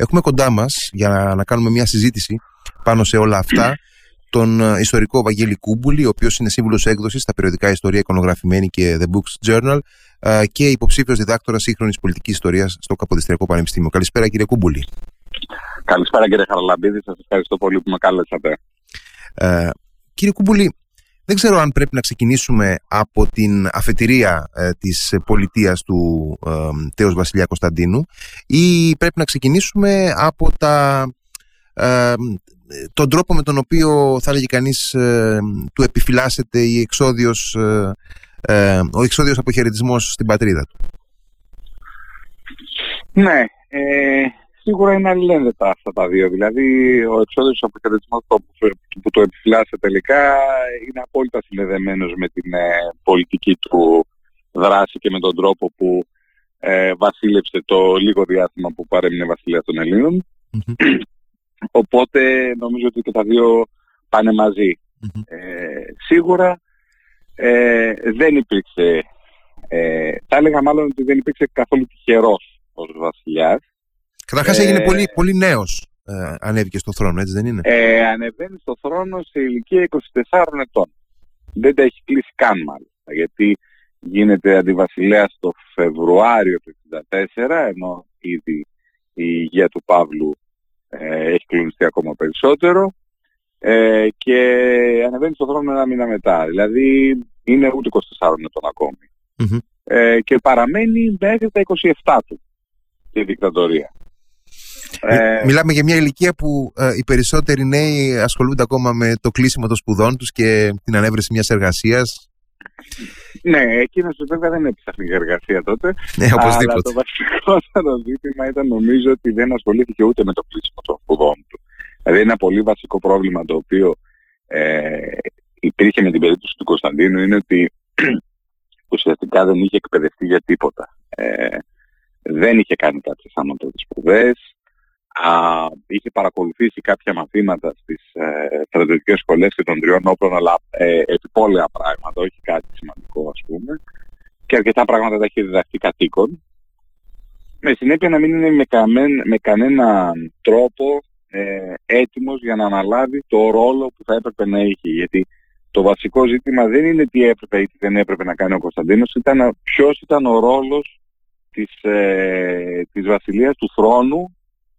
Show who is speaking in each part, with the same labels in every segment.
Speaker 1: Έχουμε κοντά μας για να κάνουμε μια συζήτηση πάνω σε όλα αυτά τον ε, ιστορικό Βαγγέλη Κούμπουλη, ο οποίος είναι σύμβουλος έκδοσης στα περιοδικά Ιστορία Εικονογραφημένη και The Books Journal ε, και υποψήφιος διδάκτορας σύγχρονης πολιτικής ιστορίας στο Καποδιστριακό Πανεπιστήμιο. Καλησπέρα, κύριε Κούμπουλη.
Speaker 2: Καλησπέρα, κύριε Χαραλαμπίδη. Σας ευχαριστώ πολύ που με κάλεσατε.
Speaker 1: Ε, κύριε Κούμπουλη, δεν ξέρω αν πρέπει να ξεκινήσουμε από την αφετηρία ε, της πολιτείας του ε, τέος Βασιλιά Κωνσταντίνου ή πρέπει να ξεκινήσουμε από τα, ε, τον τρόπο με τον οποίο θα έλεγε κανείς ε, του επιφυλάσσεται η εξόδιος, ο εξόδιος αποχαιρετισμός στην πατρίδα του;
Speaker 2: Ναι, σίγουρα είναι αλληλένδετα αυτά τα δύο. Δηλαδή, ο εξόδιος αποχαιρετισμός που, που το επιφυλάσσε τελικά είναι απόλυτα συνδεδεμένος με την ε, πολιτική του δράση και με τον τρόπο που ε, βασίλεψε το λίγο διάστημα που παρέμεινε βασιλεία των ελληνων Οπότε νομίζω ότι και τα δύο πάνε Ε, σίγουρα ε, δεν υπήρξε, ε, θα έλεγα μάλλον ότι δεν υπήρξε καθόλου τυχερός ως βασιλιάς.
Speaker 1: Καταρχάς έγινε πολύ, πολύ νέος. Ε, ανέβηκε στο θρόνο, έτσι δεν είναι;
Speaker 2: Ε, ανεβαίνει στο θρόνο σε ηλικία 24 ετών. Δεν τα έχει κλείσει καν μάλιστα. Γιατί γίνεται αντιβασιλέα το Φεβρουάριο του 1964, ενώ ήδη η υγεία του Παύλου ε, έχει κλειστεί ακόμα περισσότερο. Ε, και ανεβαίνει στο θρόνο ένα μήνα μετά. Δηλαδή είναι ούτε 24 ετών ακόμη. Ε, και παραμένει μέχρι τα 27 του η δικτατορία.
Speaker 1: Ε, Μιλάμε για μια ηλικία που ε, οι περισσότεροι νέοι ασχολούνται ακόμα με το κλείσιμο των σπουδών τους και την ανέβρεση μιας εργασίας.
Speaker 2: Ναι, εκείνος βέβαια δεν έψαχνε για εργασία τότε.
Speaker 1: Ναι, οπωσδήποτε. Αλλά
Speaker 2: το βασικότερο ζήτημα ήταν νομίζω ότι δεν ασχολήθηκε ούτε με το κλείσιμο των σπουδών του. Δηλαδή ένα πολύ βασικό πρόβλημα το οποίο ε, υπήρχε με την περίπτωση του Κωνσταντίνου είναι ότι ουσιαστικά δεν είχε εκπαιδευτεί για τίποτα. Ε, δεν είχε κάνει κάποιες ανώτατες σπουδές, α, είχε παρακολουθήσει κάποια μαθήματα στις ε, στρατιωτικές σχολές και των τριών όπλων, αλλά ε, επιπόλαια πράγματα, όχι κάτι σημαντικό ας πούμε. Και αρκετά πράγματα τα έχει διδαχθεί κατοίκων. Με συνέπεια να μην είναι με, καμέν, με κανένα τρόπο ε, έτοιμος για να αναλάβει το ρόλο που θα έπρεπε να έχει. Γιατί το βασικό ζήτημα δεν είναι τι έπρεπε ή τι δεν έπρεπε να κάνει ο Κωνσταντίνος, ήταν ποιος ήταν ο ρόλος της, ε, της βασιλείας του θρόνου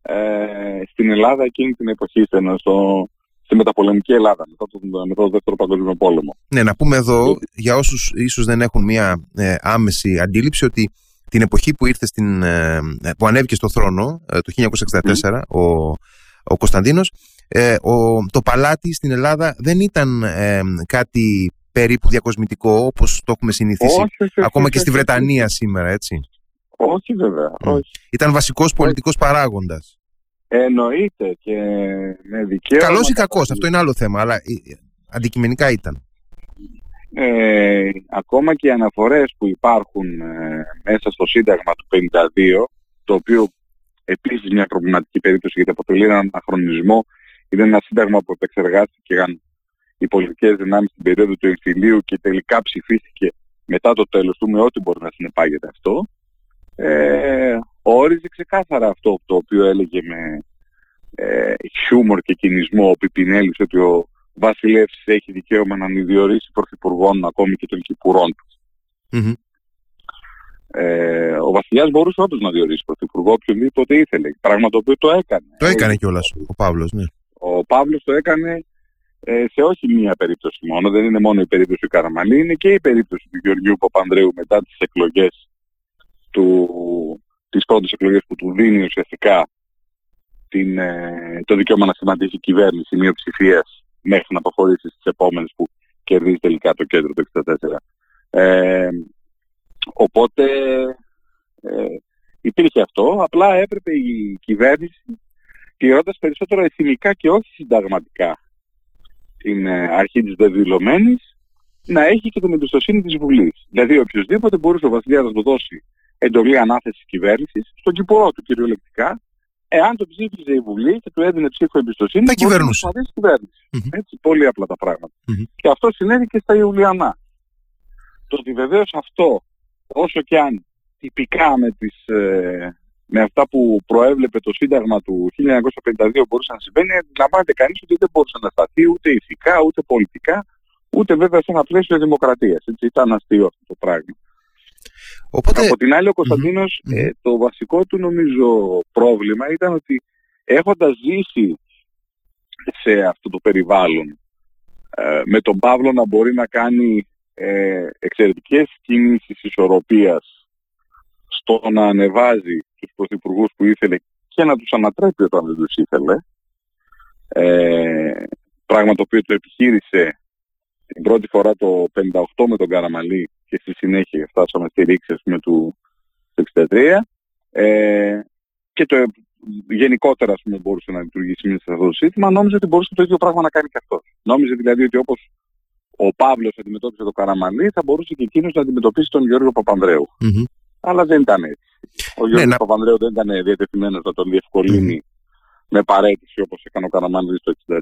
Speaker 2: ε, στην Ελλάδα εκείνη την εποχή, στο, στη μεταπολεμική Ελλάδα, μετά το, μετά το Δεύτερο Παγκόσμιο Πόλεμο.
Speaker 1: Ναι, να πούμε εδώ, για όσους ίσως δεν έχουν μια ε, άμεση αντίληψη, ότι την εποχή που ήρθε στην, ε, που ανέβηκε στο θρόνο, ε, το 1964, ο, ο Κωνσταντίνος, ο, το παλάτι στην Ελλάδα δεν ήταν κάτι περίπου διακοσμητικό, όπως το έχουμε συνηθίσει, ακόμα και στη Βρετανία σήμερα, έτσι.
Speaker 2: Όχι βέβαια. Όχι.
Speaker 1: Ήταν βασικός πολιτικός παράγοντας.
Speaker 2: Εννοείται και με δικαίωμα.
Speaker 1: Καλός ή κακός, αυτό είναι άλλο θέμα, αλλά ε, αντικειμενικά ήταν.
Speaker 2: Ε, ακόμα και οι αναφορές που υπάρχουν ε, μέσα στο Σύνταγμα του 52, το οποίο επίσης μια προβληματική περίπτωση γιατί αποτελεί έναν αχρονισμό, είναι ένα σύνταγμα που επεξεργάστηκαν οι πολιτικές δυνάμεις στην περίοδο του εμφυλίου και τελικά ψηφίστηκε μετά το τέλος του με ό,τι μπορεί να συνεπάγεται αυτό ε, όριζε ξεκάθαρα αυτό το οποίο έλεγε με ε, χιούμορ και κινησμό ο Πιπινέλης ότι ο βασιλεύς έχει δικαίωμα να μην διορίσει πρωθυπουργών ακόμη και των κυπουρών του. mm Ε, ο βασιλιάς μπορούσε όντως να διορίσει πρωθυπουργό οποιονδήποτε ήθελε, πράγμα το οποίο το έκανε.
Speaker 1: Το έκανε κιόλας ο Παύλος, ναι.
Speaker 2: Ο Παύλος το έκανε ε, σε όχι μία περίπτωση μόνο, δεν είναι μόνο η περίπτωση του Καραμαλή, είναι και η περίπτωση του Γεωργίου Παπανδρέου μετά τις εκλογές του, τις πρώτες εκλογές που του δίνει ουσιαστικά την, ε, το δικαίωμα να σημαντήσει η κυβέρνηση μειοψηφίας μέχρι να αποχωρήσει στις επόμενες που κερδίζει τελικά το κέντρο το 64. Ε, οπότε ε, υπήρχε αυτό, απλά έπρεπε η κυβέρνηση πληρώντας περισσότερο εθνικά και όχι συνταγματικά την ε, αρχή της δεδηλωμένης να έχει και την εμπιστοσύνη της Βουλής. Δηλαδή οποιοδήποτε μπορούσε ο Βασιλιάς να του δώσει εντολή ανάθεσης κυβέρνησης στον κυπουρό του κυριολεκτικά, εάν το ψήφιζε η Βουλή και του έδινε ψήφο εμπιστοσύνη,
Speaker 1: θα κυβερνούσε.
Speaker 2: Να κυβέρνηση. Mm-hmm. Έτσι, πολύ απλά τα πραγματα Και αυτό συνέβη και στα Ιουλιανά. Το ότι βεβαίως αυτό, όσο και αν τυπικά με τις, ε, με αυτά που προέβλεπε το Σύνταγμα του 1952 μπορούσε να συμβαίνει, αντιλαμβάνεται κανείς ότι δεν μπορούσε να σταθεί ούτε ηθικά, ούτε πολιτικά, ούτε βέβαια σε ένα πλαίσιο δημοκρατίας. Έτσι, ήταν αστείο αυτό το πράγμα. Οπότε... Από την άλλη ο κωνσταντινος ε, το βασικό του νομίζω πρόβλημα ήταν ότι έχοντας ζήσει σε αυτό το περιβάλλον ε, με τον Παύλο να μπορεί να κάνει ε, εξαιρετικές κινήσεις ισορροπίας στο να ανεβάζει τους πρωθυπουργούς που ήθελε και να τους ανατρέπει όταν δεν τους ήθελε ε, πράγμα το οποίο το επιχείρησε την πρώτη φορά το 58 με τον Καραμαλή και στη συνέχεια φτάσαμε στη ρήξη με του 63 ε, και το γενικότερα ας πούμε, μπορούσε να λειτουργήσει μέσα σε αυτό το σύστημα, νόμιζε ότι μπορούσε το ίδιο πράγμα να κάνει και αυτός. Νόμιζε δηλαδή ότι όπως ο Παύλος αντιμετώπισε τον Καραμαλή, θα μπορούσε και εκείνος να αντιμετωπίσει τον Γιώργο Αλλά δεν ήταν έτσι. Ο Γιώργος ναι, Παπανδρέου δεν ήταν διατεθειμένος να τον διευκολυνει με παρέτηση όπως έκανε ο Καραμαλής το 1963.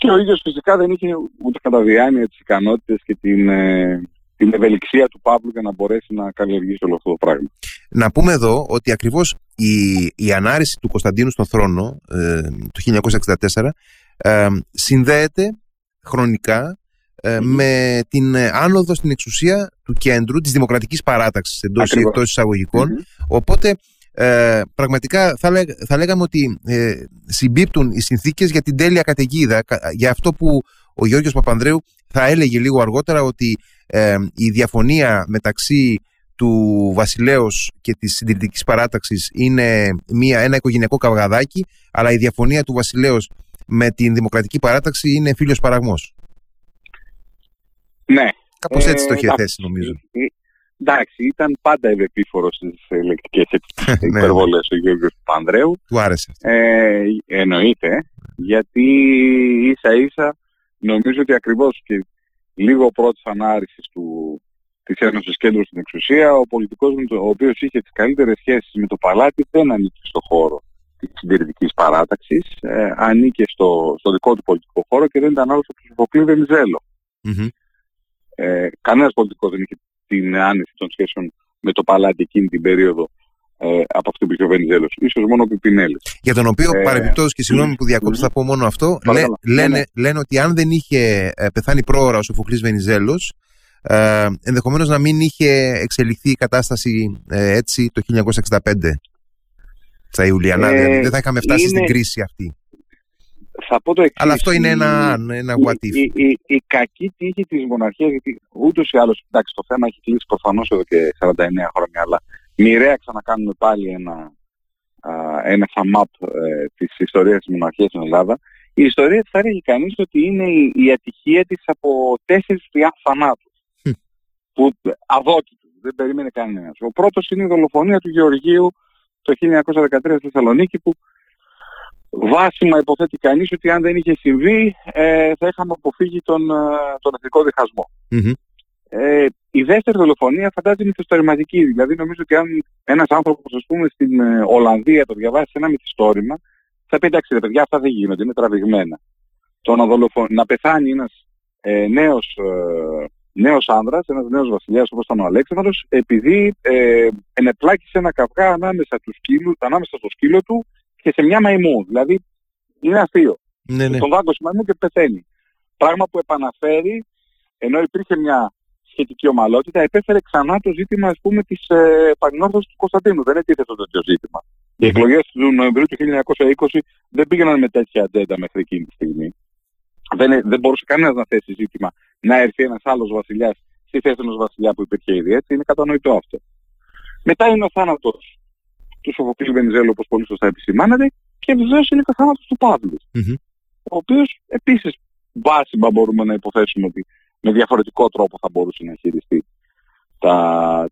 Speaker 2: Και ο ίδιος φυσικά δεν είχε ούτε κατά διάνοια τις ικανότητες και την, ε, την ευελιξία του Παύλου για να μπορέσει να καλλιεργήσει όλο αυτό το πράγμα.
Speaker 1: Να πούμε εδώ ότι ακριβώς η, η ανάρρηση του Κωνσταντίνου στον θρόνο ε, το 1964 ε, συνδέεται χρονικά ε, με την άνοδο στην εξουσία του κέντρου της δημοκρατικής παράταξης εντός ή εκτός οπότε ε, πραγματικά θα, λέ, θα λέγαμε ότι ε, συμπίπτουν οι συνθήκες για την τέλεια καταιγίδα για αυτό που ο Γιώργος Παπανδρέου θα έλεγε λίγο αργότερα ότι ε, η διαφωνία μεταξύ του βασιλέως και της συντηρητικής παράταξης είναι μια, ένα οικογενειακό καυγαδάκι αλλά η διαφωνία του βασιλέως με την δημοκρατική παράταξη είναι φίλος παραγμός.
Speaker 2: Ναι.
Speaker 1: Κάπως έτσι το είχε θέσει νομίζω.
Speaker 2: Εντάξει, ήταν πάντα ευεπίφορος στις λεκτικές ναι. υπερβολές ο Γιώργος Πανδρέου.
Speaker 1: Του άρεσε.
Speaker 2: Ε, εννοείται, γιατί ίσα ίσα νομίζω ότι ακριβώς και λίγο πρώτης ανάρρησης του, της Ένωσης Κέντρου στην εξουσία, ο πολιτικός ο οποίος είχε τις καλύτερες σχέσεις με το παλάτι δεν ανήκει στο χώρο της συντηρητικής παράταξης, ε, ανήκε στο, στο δικό του πολιτικό χώρο και δεν ήταν άλλος από τον Σοφοκλή Βενιζέλο. Mm-hmm. Ε, κανένας πολιτικός δεν είχε την άνεση των σχέσεων με το παλάτι εκείνη την περίοδο ε, από αυτό που είχε ο Βενιζέλος. Ίσως μόνο ο Πιπινέλης.
Speaker 1: Για τον οποίο ε, παρεμπιπτόντως και συγγνώμη που διακόπτω θα πω μόνο αυτό, λέ, λένε, ναι, ναι. λένε ότι αν δεν είχε ε, πεθάνει πρόωρα ο Σοφοκλής Βενιζέλος, ε, ενδεχομένως να μην είχε εξελιχθεί η κατάσταση ε, έτσι το 1965 στα Ιουλιανά. Ε, δηλαδή δεν θα είχαμε φτάσει είναι... στην κρίση αυτή
Speaker 2: θα πω το εξής.
Speaker 1: Αλλά αυτό είναι ένα, ένα what if.
Speaker 2: Η, η, η, κακή τύχη της μοναρχίας, γιατί ούτως ή άλλως, εντάξει, το θέμα έχει κλείσει προφανώς εδώ και 49 χρόνια, αλλά μοιραία ξανακάνουμε πάλι ένα, α, ένα sum up ε, της ιστορίας της μοναρχίας στην Ελλάδα. Η ιστορία της θα έλεγε κανείς ότι είναι η, η ατυχία της από τέσσερις θανάτους. Hm. Που αδόκητου, δεν περίμενε κανένας. Ο πρώτος είναι η δολοφονία του Γεωργίου το 1913 στη Θεσσαλονίκη που Βάσιμα υποθέτει κανείς ότι αν δεν είχε συμβεί ε, θα είχαμε αποφύγει τον, ε, τον εθνικό Ε, η δεύτερη δολοφονία φαντάζομαι είναι ιστορηματική. Δηλαδή νομίζω ότι αν ένας άνθρωπος ας πούμε στην ε, Ολλανδία το διαβάσει ένα μυθιστόρημα θα πει εντάξει ρε παιδιά αυτά δεν γίνονται, είναι τραβηγμένα. Το να, δολοφο... να πεθάνει ένας ε, νέος, ε, νέος άνδρας, ένας νέος βασιλιάς όπως ήταν ο Αλέξανδρος επειδή ε, ενεπλάκησε ένα καυγά ανάμεσα, του σκύλου, ανάμεσα στο σκύλο του και σε μια μαϊμού. Δηλαδή είναι αστείο. Ναι, ναι. Τον δάγκωσε μαϊμού και πεθαίνει. Πράγμα που επαναφέρει, ενώ υπήρχε μια σχετική ομαλότητα, επέφερε ξανά το ζήτημα ας πούμε της ε, του Κωνσταντίνου. Δεν ετίθεται το τέτοιο ζήτημα. Οι εκλογές του Νοεμβρίου του 1920 δεν πήγαιναν με τέτοια ατζέντα μέχρι εκείνη τη στιγμή. Δεν, δεν μπορούσε κανένας να θέσει ζήτημα να έρθει ένας άλλος βασιλιάς στη θέση ενός βασιλιά που υπήρχε ήδη. Έτσι είναι κατανοητό αυτό. Μετά είναι ο θάνατος του Σοφοκλή Βενιζέλου, όπως πολύ σωστά επισημάνατε, και βεβαίως είναι και ο θάνατος του παυλου ο οποίος επίσης βάσιμα μπορούμε να υποθέσουμε ότι με διαφορετικό τρόπο θα μπορούσε να χειριστεί τα,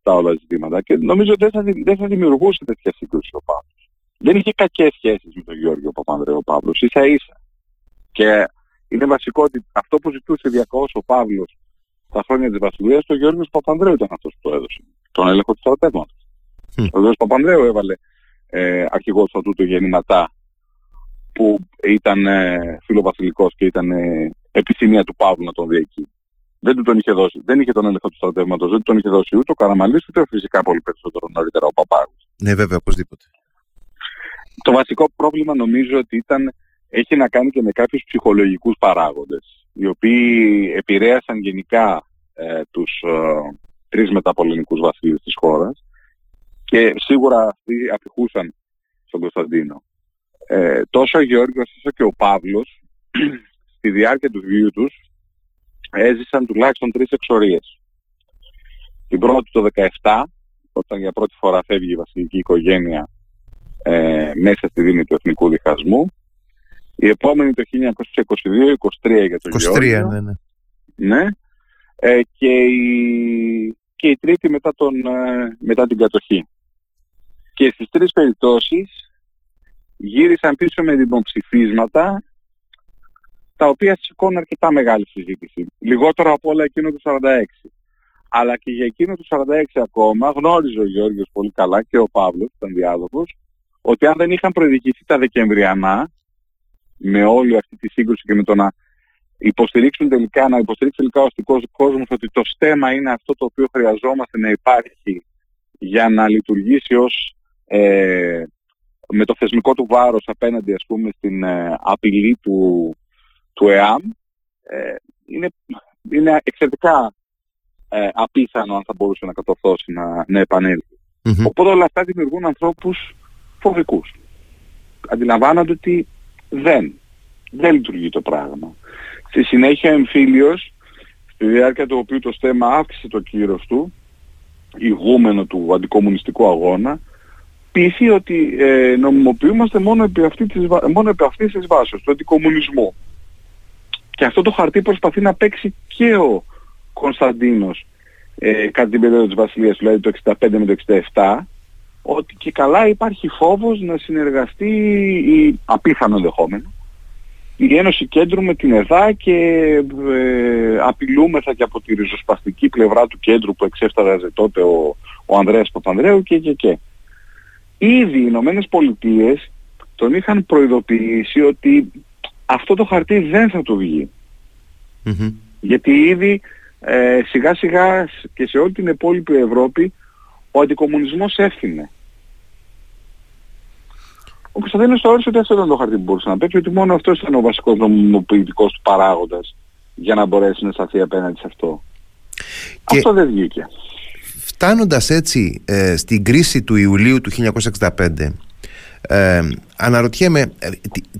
Speaker 2: τα όλα ζητήματα. Και νομίζω ότι δεν θα, δεν θα δημιουργούσε τέτοια σύγκρουση ο Παύλος. Δεν είχε κακές σχέσεις με τον Γιώργο Παπανδρέο ο Παύλος, ίσα ίσα. Και είναι βασικό ότι αυτό που ζητούσε διακόσω ο Παύλος τα χρόνια της Βασιλείας, ο Γιώργος Παπανδρέου ήταν αυτός που το έδωσε. Τον έλεγχο του στρατεύματος. Ο Δ. Παπανδρέου έβαλε ε, αρχηγός του τούτο γεννηματά που ήταν ε, φιλοβασιλικός και ήταν ε, επισήμια του Παύλου να τον δει εκεί. Δεν του τον είχε δώσει. Δεν είχε τον έλεγχο του στρατεύματος, δεν του τον είχε δώσει ούτε ο Καραμαλής, ούτε φυσικά πολύ περισσότερο νωρίτερα ο Παπάγος.
Speaker 1: Ναι, βέβαια, οπωσδήποτε.
Speaker 2: Το βασικό πρόβλημα νομίζω ότι ήταν, έχει να κάνει και με κάποιους ψυχολογικούς παράγοντες, οι οποίοι επηρέασαν γενικά ε, τους ε, τρεις μεταπολεμικούς βασίλειες της χώρας και σίγουρα αυτοί απηχούσαν στον Κωνσταντίνο. Ε, τόσο ο Γεώργιος όσο και ο Παύλος στη διάρκεια του βίου τους έζησαν τουλάχιστον τρεις εξορίες. Την πρώτη το 17, όταν για πρώτη φορά φεύγει η βασιλική οικογένεια ε, μέσα στη δίνη του εθνικού διχασμού. Η επόμενη το 1922, 23 για τον 23, Γεώργιο.
Speaker 1: ναι, ναι.
Speaker 2: ναι. Ε, και, η, και η τρίτη μετά, τον, ε, μετά την κατοχή. Και στις τρεις περιπτώσεις γύρισαν πίσω με δημοψηφίσματα τα οποία σηκώνουν αρκετά μεγάλη συζήτηση. Λιγότερο από όλα εκείνο του 46. Αλλά και για εκείνο του 46 ακόμα γνώριζε ο Γιώργος πολύ καλά και ο Παύλος, ήταν διάδοχος, ότι αν δεν είχαν προειδικηθεί τα Δεκεμβριανά με όλη αυτή τη σύγκρουση και με το να υποστηρίξουν τελικά, να υποστηρίξει τελικά ο αστικός κόσμος ότι το στέμα είναι αυτό το οποίο χρειαζόμαστε να υπάρχει για να λειτουργήσει ως ε, με το θεσμικό του βάρος απέναντι ας πούμε στην ε, απειλή του, του ΕΑΜ ε, είναι, είναι εξαιρετικά ε, απίθανο αν θα μπορούσε να κατορθώσει να, να επανελθει Οπότε όλα αυτά δημιουργούν ανθρώπους φοβικούς. Αντιλαμβάνονται ότι δεν, δεν λειτουργεί το πράγμα. Στη συνέχεια εμφύλιος, στη διάρκεια του οποίου το στέμα αύξησε το κύρος του, ηγούμενο του αντικομουνιστικού αγώνα, πείθει ότι ε, νομιμοποιούμαστε μόνο επί, αυτή της, μόνο επί αυτής της βάσης, του αντικομουνισμού. Και αυτό το χαρτί προσπαθεί να παίξει και ο Κωνσταντίνος ε, κατά την περίοδο της Βασιλείας, δηλαδή το 65 με το 67, ότι και καλά υπάρχει φόβος να συνεργαστεί η απίθανο ενδεχόμενο η Ένωση Κέντρου με την ΕΔΑ και ε, απειλούμεθα και από τη ριζοσπαστική πλευρά του κέντρου που εξέφταραζε τότε ο, ο Ανδρέας Παπανδρέου και και και. Ήδη οι Ηνωμένες Πολιτείες τον είχαν προειδοποιήσει ότι αυτό το χαρτί δεν θα του βγει. Γιατί ήδη ε, σιγά σιγά και σε όλη την υπόλοιπη Ευρώπη ο αντικομουνισμός έφυγε. Ο Κωνσταντίνος θεώρησε ότι αυτό ήταν το χαρτί που μπορούσε να παίξει, ότι μόνο αυτός ήταν ο βασικός νομιμοποιητικός του παράγοντας για να μπορέσει να σταθεί απέναντι σε αυτό. Και αυτό δεν βγήκε.
Speaker 1: Φτάνοντας έτσι ε, στην κρίση του Ιουλίου του 1965, ε, αναρωτιέμαι, ε,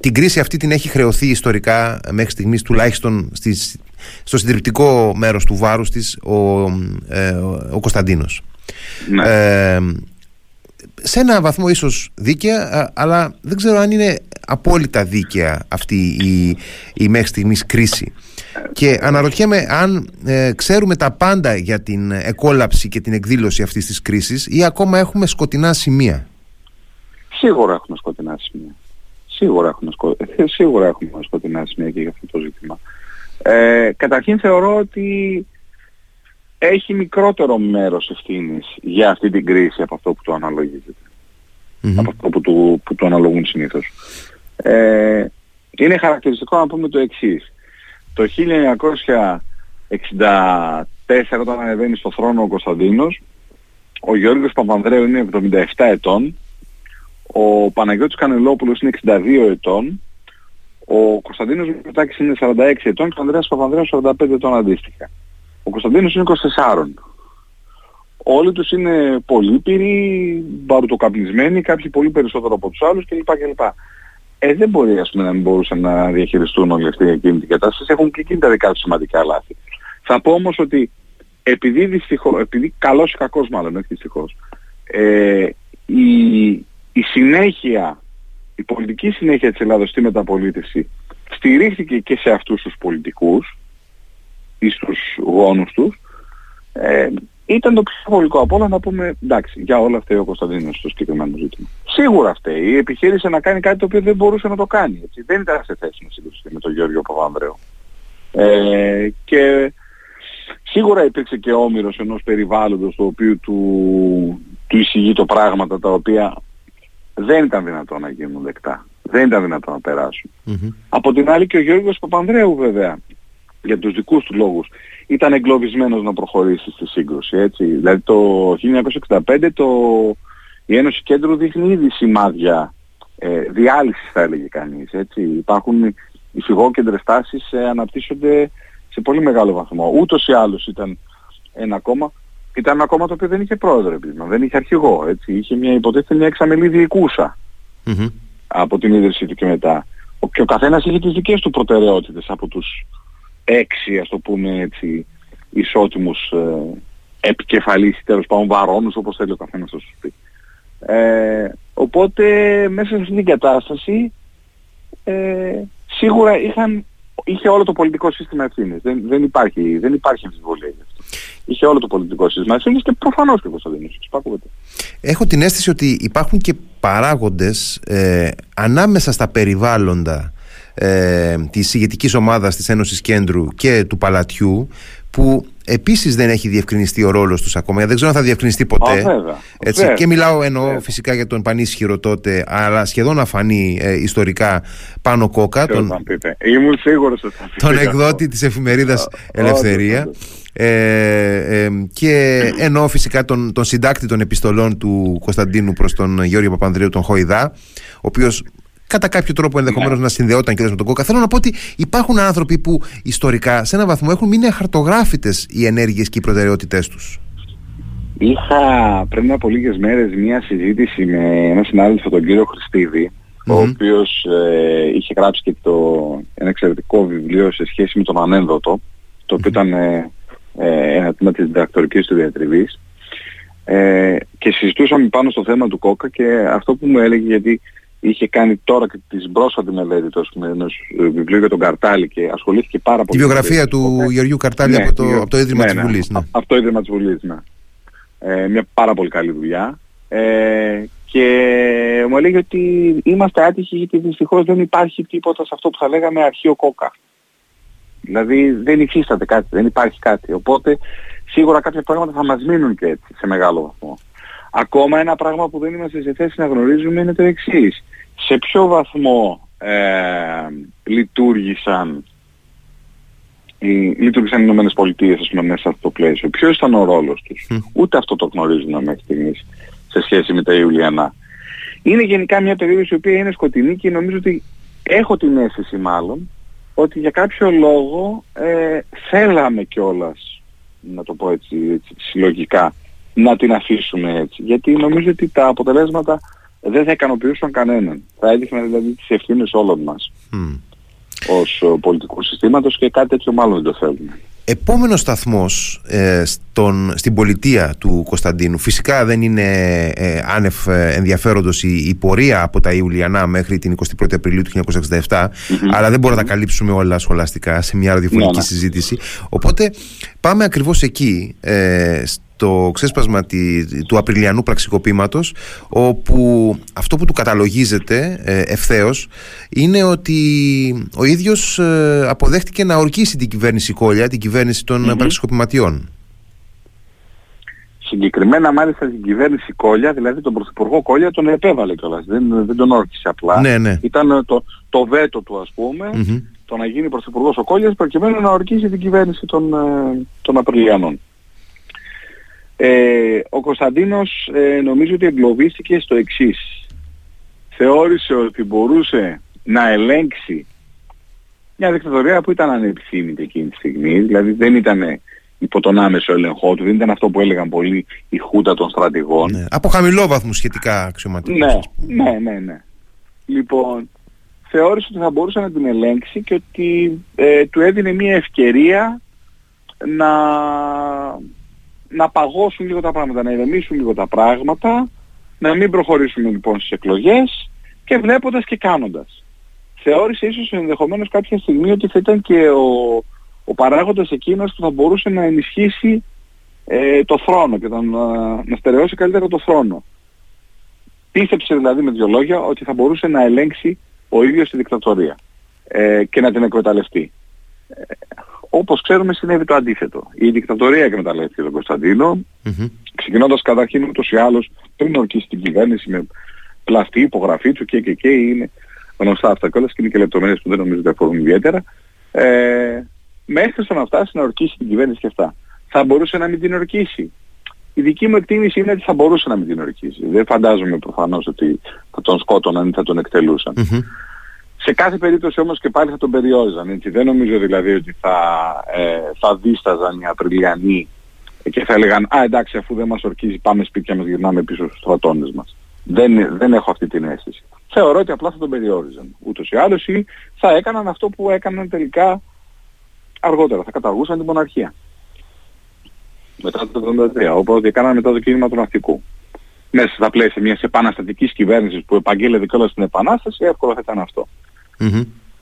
Speaker 1: την κρίση αυτή την έχει χρεωθεί ιστορικά μέχρι στιγμής τουλάχιστον στις, στο συντριπτικό μέρος του βάρους της ο, ε, ο Κωνσταντίνος. Ναι. Ε, σε ένα βαθμό ίσως δίκαια αλλά δεν ξέρω αν είναι απόλυτα δίκαια αυτή η, η μέχρι στιγμής κρίση. Και αναρωτιέμαι αν ε, ξέρουμε τα πάντα για την εκόλαψη και την εκδήλωση αυτής της κρίσης ή ακόμα έχουμε σκοτεινά σημεία.
Speaker 2: Σίγουρα έχουμε σκοτεινά σημεία. Σίγουρα έχουμε, σκο... Ε, σίγουρα έχουμε σκοτεινά σημεία και για αυτό το ζήτημα. Ε, Καταρχήν θεωρώ ότι έχει μικρότερο μέρος ευθύνης για αυτή την κρίση από αυτό που το αναλογιζεται Από αυτό που του, που το αναλογούν συνήθως. Ε, είναι χαρακτηριστικό να πούμε το εξής. Το 1964 όταν ανεβαίνει στο θρόνο ο Κωνσταντίνος, ο Γιώργος Παπανδρέου είναι 77 ετών, ο Παναγιώτης Κανελόπουλος είναι 62 ετών, ο Κωνσταντίνος Μητάκης είναι 46 ετών και ο Ανδρέας Παπανδρέου 45 ετών αντίστοιχα. Ο Κωνσταντίνος είναι 24. Όλοι τους είναι πολύπυροι, μπαρουτοκαπνισμένοι, κάποιοι πολύ περισσότερο από τους άλλους κλπ. κλπ. Ε, δεν μπορεί ας πούμε, να μην μπορούσαν να διαχειριστούν όλοι αυτοί εκείνη την κατάσταση. Έχουν και εκείνη τα δικά τους σημαντικά λάθη. Θα πω όμως ότι επειδή δυστυχώς, επειδή καλός ή κακός μάλλον, όχι δυστυχώς, ε, η, η συνέχεια, η πολιτική συνέχεια της Ελλάδος στη μεταπολίτευση στηρίχθηκε και σε αυτούς τους πολιτικούς ή στους γόνους τους, ε, ήταν το πιο βολικό από όλα να πούμε εντάξει, για όλα αυτά ο Κωνσταντίνος στο συγκεκριμένο ζήτημα. Σίγουρα φταίει. Επιχείρησε να κάνει κάτι το οποίο δεν μπορούσε να το κάνει. Έτσι. Δεν ήταν σε θέση να συγκρουστεί με τον Γιώργο Παπανδρέου. Ε, και σίγουρα υπήρξε και όμοιρος ενός περιβάλλοντος το οποίο του, του εισηγεί το πράγματα τα οποία δεν ήταν δυνατόν να γίνουν δεκτά. Δεν ήταν δυνατόν να περασουν Από την άλλη και ο Γιώργος Παπανδρέου βέβαια για τους δικούς του λόγους ήταν εγκλωβισμένος να προχωρήσει στη σύγκρουση. Έτσι. Δηλαδή το 1965 το, η Ένωση Κέντρου δείχνει ήδη σημάδια ε, διάλυσης θα έλεγε κανείς. Έτσι. Υπάρχουν οι φυγόκεντρες τάσεις ε, αναπτύσσονται σε πολύ μεγάλο βαθμό. Ούτως ή άλλως ήταν ένα κόμμα, ήταν ένα κόμμα το οποίο δεν είχε πρόεδρο επίσημα, δεν είχε αρχηγό. Έτσι. Είχε μια υποτίθεται μια εξαμελή διοικούσα από την ίδρυσή του και μετά. Ο, και ο καθένας είχε τις δικές του προτεραιότητες από τους έξι, ας το πούμε έτσι, ισότιμους ε, επικεφαλής, τέλος πάντων βαρώνους, όπως θέλει ο καθένας να σου πει. Ε, οπότε μέσα σε αυτή την κατάσταση ε, σίγουρα είχαν, είχε όλο το πολιτικό σύστημα ευθύνης. Δεν, δεν, υπάρχει, δεν υπάρχει αμφιβολία γι' αυτό. Είχε όλο το πολιτικό σύστημα ευθύνης και προφανώς και ο Κωνσταντίνος.
Speaker 1: Έχω την αίσθηση ότι υπάρχουν και παράγοντες ε, ανάμεσα στα περιβάλλοντα ε, της ηγετικής ομάδας της Ένωσης Κέντρου και του Παλατιού που επίσης δεν έχει διευκρινιστεί ο ρόλος τους ακόμα. Δεν ξέρω αν θα διευκρινιστεί ποτέ. Έτσι, και μιλάω εννοώ φυσικά για τον πανίσχυρο τότε αλλά σχεδόν αφανή ε, ιστορικά πάνω κόκα τον,
Speaker 2: Ήμουν σίγουρος ότι
Speaker 1: θα τον εκδότη της εφημερίδας Ελευθερία. ε, ε, και εννοώ φυσικά τον, τον συντάκτη των επιστολών του Κωνσταντίνου προς τον Γιώργο Παπανδρέου τον Χοϊδά ο οποίος κατά κάποιο τρόπο ενδεχομένως ναι. να συνδεόταν και με τον Κόκα. Θέλω να πω ότι υπάρχουν άνθρωποι που ιστορικά σε έναν βαθμό έχουν μείνει αχαρτογράφητες οι ενέργειες και οι προτεραιότητές τους.
Speaker 2: Είχα πριν από λίγες μέρες μία συζήτηση με έναν συνάδελφο τον κύριο ο οποίος ε, είχε γράψει και το, ένα εξαιρετικό βιβλίο σε σχέση με τον ανένδοτο, το οποίο ήταν ε, ε, ένα τμήμα της διδακτορικής του διατριβής. Ε, και συζητούσαμε πάνω στο θέμα του Κόκα και αυτό που μου έλεγε γιατί είχε κάνει τώρα και την πρόσφατη μελέτη του ενός βιβλίου για τον Καρτάλη και ασχολήθηκε πάρα πολύ.
Speaker 1: Τη βιογραφία του Γεωργιού Καρτάλη ναι, από, το, από το Ίδρυμα ναι, της Βουλής.
Speaker 2: Ναι. Από το Ίδρυμα της Βουλής, ναι. Ε, μια πάρα πολύ καλή δουλειά. Ε, και μου έλεγε ότι είμαστε άτυχοι γιατί δυστυχώς δεν υπάρχει τίποτα σε αυτό που θα λέγαμε αρχείο κόκα. Δηλαδή δεν υφίσταται κάτι, δεν υπάρχει κάτι. Οπότε σίγουρα κάποια πράγματα θα μας μείνουν και έτσι σε μεγάλο βαθμό. Ακόμα ένα πράγμα που δεν είμαστε σε θέση να γνωρίζουμε είναι το εξής. Σε ποιο βαθμό ε, λειτουργήσαν οι, λειτουργήσαν οι Ηνωμένες Πολιτείες ας πούμε, μέσα σε αυτό το πλαίσιο. Ποιος ήταν ο ρόλος τους. Ούτε αυτό το γνωρίζουμε μέχρι στιγμής σε σχέση με τα Ιουλιανά. Είναι γενικά μια περίοδος η οποία είναι σκοτεινή και νομίζω ότι έχω την αίσθηση μάλλον ότι για κάποιο λόγο ε, θέλαμε κιόλας, να το πω έτσι, έτσι συλλογικά, να την αφήσουμε έτσι. Γιατί νομίζω ότι τα αποτελέσματα δεν θα ικανοποιούσαν κανέναν. Θα έδειχναν δηλαδή τις ευθύνες όλων μας mm. ως πολιτικού συστήματος και κάτι τέτοιο μάλλον δεν το θέλουμε.
Speaker 1: Επόμενος σταθμός ε, στον, στην πολιτεία του Κωνσταντίνου φυσικά δεν είναι ε, άνευ ε, ενδιαφέροντος η, η, πορεία από τα Ιουλιανά μέχρι την 21η Απριλίου του 1967 αλλά δεν μπορούμε να τα καλύψουμε όλα σχολαστικά σε μια ραδιοφωνική ναι, ναι. συζήτηση οπότε πάμε ακριβώς εκεί ε, το ξέσπασμα του Απριλιανού πραξικοπήματος όπου αυτό που του καταλογίζεται ε, ευθέως είναι ότι ο ίδιος ε, αποδέχτηκε να ορκίσει την κυβέρνηση Κόλια, την κυβέρνηση των mm πραξικοπηματιών.
Speaker 2: Συγκεκριμένα μάλιστα την κυβέρνηση Κόλια, δηλαδή τον Πρωθυπουργό Κόλια τον επέβαλε κιόλας, δεν, δεν τον όρκησε απλά.
Speaker 1: Ναι, ναι.
Speaker 2: Ήταν το, το βέτο του ας πούμε, το να γίνει Πρωθυπουργός ο Κόλιας προκειμένου να ορκίσει την κυβέρνηση των, ε, των Απριλιανών. Ε, ο Κωνσταντίνος ε, νομίζω ότι εγκλωβίστηκε στο εξής. Θεώρησε ότι μπορούσε να ελέγξει μια δικτατορία που ήταν ανεπιθύμητη εκείνη τη στιγμή, δηλαδή δεν ήταν υπό τον άμεσο έλεγχό του, δεν ήταν αυτό που έλεγαν πολλοί η χούτα των στρατηγών.
Speaker 1: Ναι, από χαμηλό βαθμό σχετικά αξιωματικός.
Speaker 2: Ναι, ναι, ναι, ναι. Λοιπόν, θεώρησε ότι θα μπορούσε να την ελέγξει και ότι ε, του έδινε μια ευκαιρία να να παγώσουν λίγο τα πράγματα, να ηρεμήσουν λίγο τα πράγματα, να μην προχωρήσουμε λοιπόν στις εκλογές και βλέποντας και κάνοντας. Θεώρησε ίσως ενδεχομένως κάποια στιγμή ότι θα ήταν και ο, ο παράγοντας εκείνος που θα μπορούσε να ενισχύσει ε, το θρόνο και να, να στερεώσει καλύτερα το θρόνο. Πίστεψε δηλαδή με δύο λόγια ότι θα μπορούσε να ελέγξει ο ίδιος τη δικτατορία ε, και να την εκμεταλλευτεί. Ε, όπως ξέρουμε συνέβη το αντίθετο. Η δικτατορία εκμεταλλεύτηκε τον Κωνσταντίνο, mm-hmm. ξεκινώντας καταρχήν ούτως ή άλλως πριν ορκίσει την κυβέρνηση με πλαστή υπογραφή του και και και είναι γνωστά αυτά κιόλας και είναι και λεπτομέρειες που δεν νομίζω ότι αφορούν ιδιαίτερα. Ε, μέχρι στο να φτάσει να ορκίσει την κυβέρνηση και αυτά. Θα μπορούσε να μην την ορκίσει. Η δική μου εκτίμηση είναι ότι θα μπορούσε να μην την ορκίσει. Δεν φαντάζομαι προφανώς ότι θα τον σκότωναν ή θα τον εκτελουσαν Σε κάθε περίπτωση όμως και πάλι θα τον περιόριζαν. Έτσι. Δεν νομίζω δηλαδή ότι θα, ε, θα δίσταζαν οι Απριλιανοί και θα έλεγαν «Α, εντάξει, αφού δεν μας ορκίζει πάμε σπίτια μας, γυρνάμε πίσω στους στρατώνες μας». Δεν, δεν έχω αυτή την αίσθηση. Θεωρώ ότι απλά θα τον περιόριζαν. Ούτως ή άλλως ή θα έκαναν αυτό που έκαναν τελικά αργότερα. Θα καταργούσαν την μοναρχία. Μετά το 1973, όπως έκαναν μετά το κίνημα του ναυτικού. Μέσα στα πλαίσια μιας επαναστατικής κυβέρνησης που επαγγέλλεται κιόλας στην επανάσταση, εύκολο θα ήταν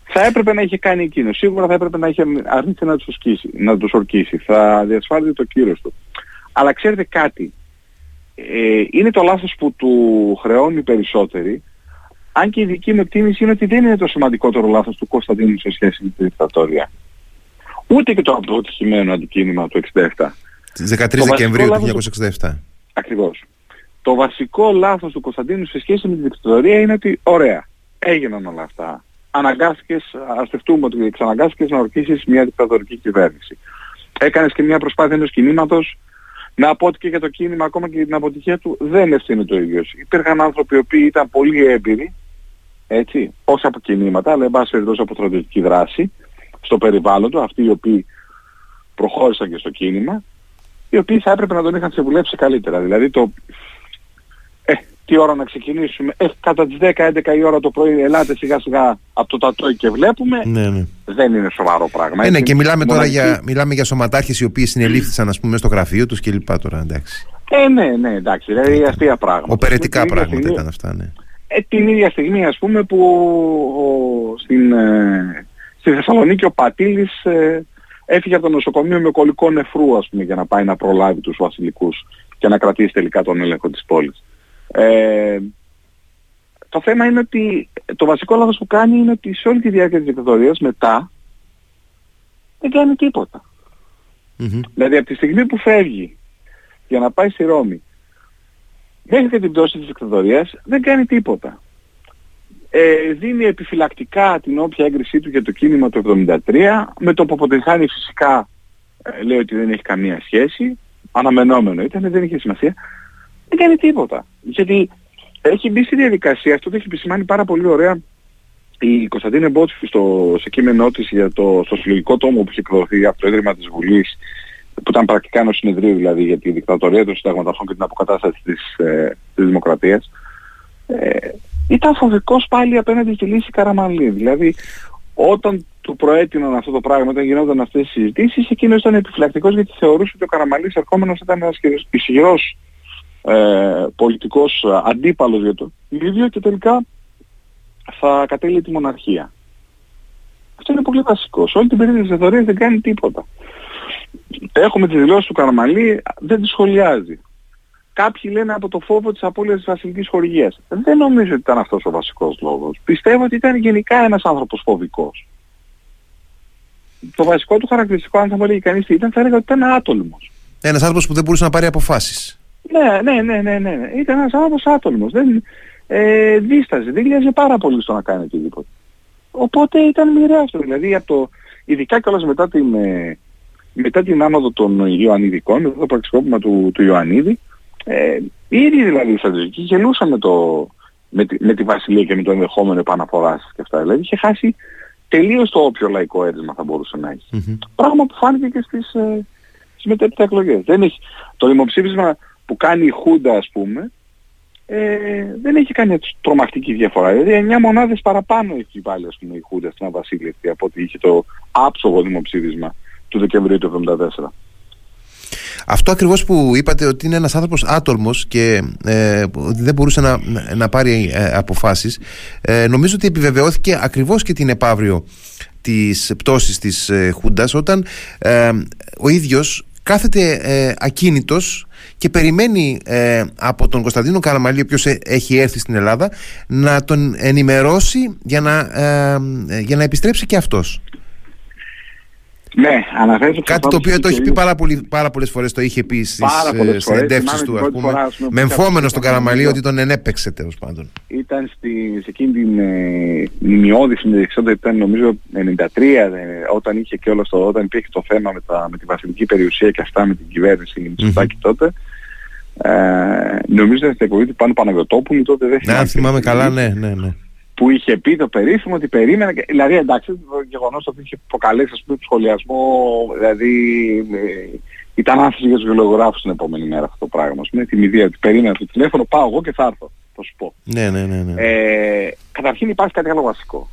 Speaker 2: Θα έπρεπε να είχε κάνει εκείνο. Σίγουρα θα έπρεπε να είχε αρνηθεί να τους, ορκίσει, να τους ορκίσει. Θα διασφάλιζε το κύρος του. Αλλά ξέρετε κάτι. Ε, είναι το λάθος που του χρεώνει περισσότεροι αν και η δική μου εκτίμηση είναι ότι δεν είναι το σημαντικότερο λάθος του Κωνσταντίνου σε σχέση με τη δικτατορία. Ούτε και το αποτυχημένο αντικείμενο του 1967.
Speaker 1: Στις 13 Δεκεμβρίου του 1967.
Speaker 2: Ακριβώς. Το βασικό λάθος του Κωνσταντίνου σε σχέση με τη δικτατορία είναι ότι ωραία, έγιναν όλα αυτά. Αναγκάστηκες, ας σκεφτούμε ότι εξαναγκάστηκες να ορκίσεις μια δικτατορική κυβέρνηση. Έκανες και μια προσπάθεια ενός κινήματος να πω ότι και για το κίνημα ακόμα και για την αποτυχία του δεν ευθύνει το ίδιο. Υπήρχαν άνθρωποι οι οποίοι ήταν πολύ έμπειροι έτσι, όχι από κινήματα, αλλά εν πάση περιπτώσει από στρατιωτική δράση, στο περιβάλλον του, αυτοί οι οποίοι προχώρησαν και στο κίνημα, οι οποίοι θα έπρεπε να τον είχαν συμβουλεύσει καλύτερα. Δηλαδή το, ε, τι ώρα να ξεκινήσουμε, ε, κατά τις 10-11 η ώρα το πρωί, ελάτε σιγά σιγά από το τατόι και βλέπουμε, ναι, ναι. δεν είναι σοβαρό πράγμα.
Speaker 1: Ε, ναι, και μιλάμε τώρα για, μιλάμε για σωματάρχες οι οποίοι συνελήφθησαν ας πούμε στο γραφείο τους και λοιπά τώρα, εντάξει.
Speaker 2: Ε, ναι, ναι, εντάξει, δηλαδή αστεία πράγματα.
Speaker 1: Οπερετικά πράγματα ήταν αυτά, ναι.
Speaker 2: Ε, την ίδια στιγμή ας πούμε που ο, στην, ε, στη Θεσσαλονίκη ο Πατήλης ε, έφυγε από το νοσοκομείο με κολλικό νεφρού ας πούμε για να πάει να προλάβει τους βασιλικούς και να κρατήσει τελικά τον έλεγχο της πόλης. Ε, το θέμα είναι ότι το βασικό λάθος που κάνει είναι ότι σε όλη τη διάρκεια της δικτατορίας μετά δεν κάνει Δηλαδή από τη στιγμή που φεύγει για να πάει στη Ρώμη μέχρι και την πτώση της δικτατορίας δεν κάνει τίποτα. Ε, δίνει επιφυλακτικά την όποια έγκρισή του για το κίνημα του 1973, με το που αποτυγχάνει φυσικά ε, λέει ότι δεν έχει καμία σχέση, αναμενόμενο ήταν, δεν είχε σημασία, δεν κάνει τίποτα. Γιατί έχει μπει στη διαδικασία, αυτό το έχει επισημάνει πάρα πολύ ωραία η Κωνσταντίνε Μπότσφη στο, σε κείμενό της για το, στο συλλογικό τόμο που είχε εκδοθεί από το Ίδρυμα της Βουλής που ήταν πρακτικά ενός συνεδρίου δηλαδή για τη δικτατορία των συνταγματαρχών και την αποκατάσταση της, ε, της δημοκρατίας, ε, ήταν φοβικός πάλι απέναντι στη λύση Καραμαλή. Δηλαδή, όταν του προέτειναν αυτό το πράγμα, όταν γινόταν αυτές οι συζητήσεις, εκείνος ήταν επιφυλακτικός γιατί θεωρούσε ότι ο Καραμαλής ερχόμενος ήταν ένας ισχυρός ε, πολιτικός αντίπαλος για το ίδιο και τελικά θα κατέλει τη μοναρχία. Αυτό είναι πολύ βασικό. Σε όλη την περίοδο της θεωρίας δεν κάνει τίποτα. Έχουμε τις δηλώσεις του Καραμαλή, δεν τις σχολιάζει. Κάποιοι λένε από το φόβο της απώλειας της βασιλικής χορηγίας. Δεν νομίζω ότι ήταν αυτός ο βασικός λόγος. Πιστεύω ότι ήταν γενικά ένας άνθρωπος φοβικός. Το βασικό του χαρακτηριστικό, αν θα μου έλεγε κανείς τι ήταν, θα έλεγα ότι ήταν άτολμος.
Speaker 1: Ένας άνθρωπος που δεν μπορούσε να πάρει αποφάσεις.
Speaker 2: Ναι, ναι, ναι, ναι, ναι. ναι. Ήταν ένας άνθρωπος άτολμος. Δεν, ε, δίσταζε, δεν λιάζει πάρα πολύ στο να κάνει οτιδήποτε. Οπότε ήταν μοιραίο αυτό. Δηλαδή, από το, ειδικά κιόλας μετά την, ε, μετά την άνοδο των Ιωαννιδικών, το πραξικόπημα του, του Ιωαννίδη, ε, ήδη δηλαδή οι στρατιωτικοί γελούσαν με, το, με, τη, με τη Βασιλεία και με το ενδεχόμενο επαναφοράς και αυτά. Δηλαδή είχε χάσει τελείως το όποιο λαϊκό έρισμα θα μπορούσε να έχει. Mm-hmm. Πράγμα που φάνηκε και στις, ε, στις μετέπειτα εκλογές. Δεν έχει, το δημοψήφισμα που κάνει η Χούντα ας πούμε, ε, δεν έχει κάνει τρομακτική διαφορά. Δηλαδή 9 μονάδες παραπάνω έχει βάλει ας πούμε η Χούντα στην Αβασίλευτη από ότι είχε το άψογο δημοψήφισμα του Δεκεμβρίου του 1974.
Speaker 1: Αυτό ακριβώς που είπατε ότι είναι ένας άνθρωπος άτολμος και ε, δεν μπορούσε να, να πάρει ε, αποφάσεις ε, νομίζω ότι επιβεβαιώθηκε ακριβώς και την επαύριο της πτώσης της ε, Χούντας όταν ε, ο ίδιος κάθεται ε, ακίνητος και περιμένει ε, από τον Κωνσταντίνο Καραμαλή, ο οποίος έχει έρθει στην Ελλάδα, να τον ενημερώσει για να, για να επιστρέψει και αυτός.
Speaker 2: Ναι, αναφέρεται
Speaker 1: Κάτι το οποίο το έχει πει πάρα, πολύ, πάρα πολλές φορές, το είχε πει στις ε, συνεντεύξεις του, ας πούμε, με εμφόμενο στον Καραμαλή ότι τον ενέπαιξε τέλος πάντων.
Speaker 2: Ήταν στη, σε εκείνη την ε, μνημειώδη συνέντευξη, ήταν νομίζω 93, ε, όταν, είχε και όλο το, όταν υπήρχε το θέμα με, τα, με τη βασιλική περιουσία και αυτά με την κυβέρνηση mm-hmm. τότε, Ε, νομίζω ότι εκπομπή του Πάνου Παναγιωτόπουλου τότε δεν
Speaker 1: θυμάμαι. Ναι, θυμάμαι καλά, ναι, ναι, ναι.
Speaker 2: Που είχε πει το περίφημο ότι περίμενε. Δηλαδή εντάξει, το γεγονός ότι είχε προκαλέσει ας πούμε, σχολιασμό, δηλαδή ε, ήταν άφηση για τους βιολογράφους την επόμενη μέρα αυτό το πράγμα. Με την ιδέα ότι περίμενα το τηλέφωνο, πάω εγώ και θα έρθω. Θα σου πω.
Speaker 1: Ναι, ναι, ναι. ναι.
Speaker 2: Ε, καταρχήν υπάρχει κάτι άλλο βασικό.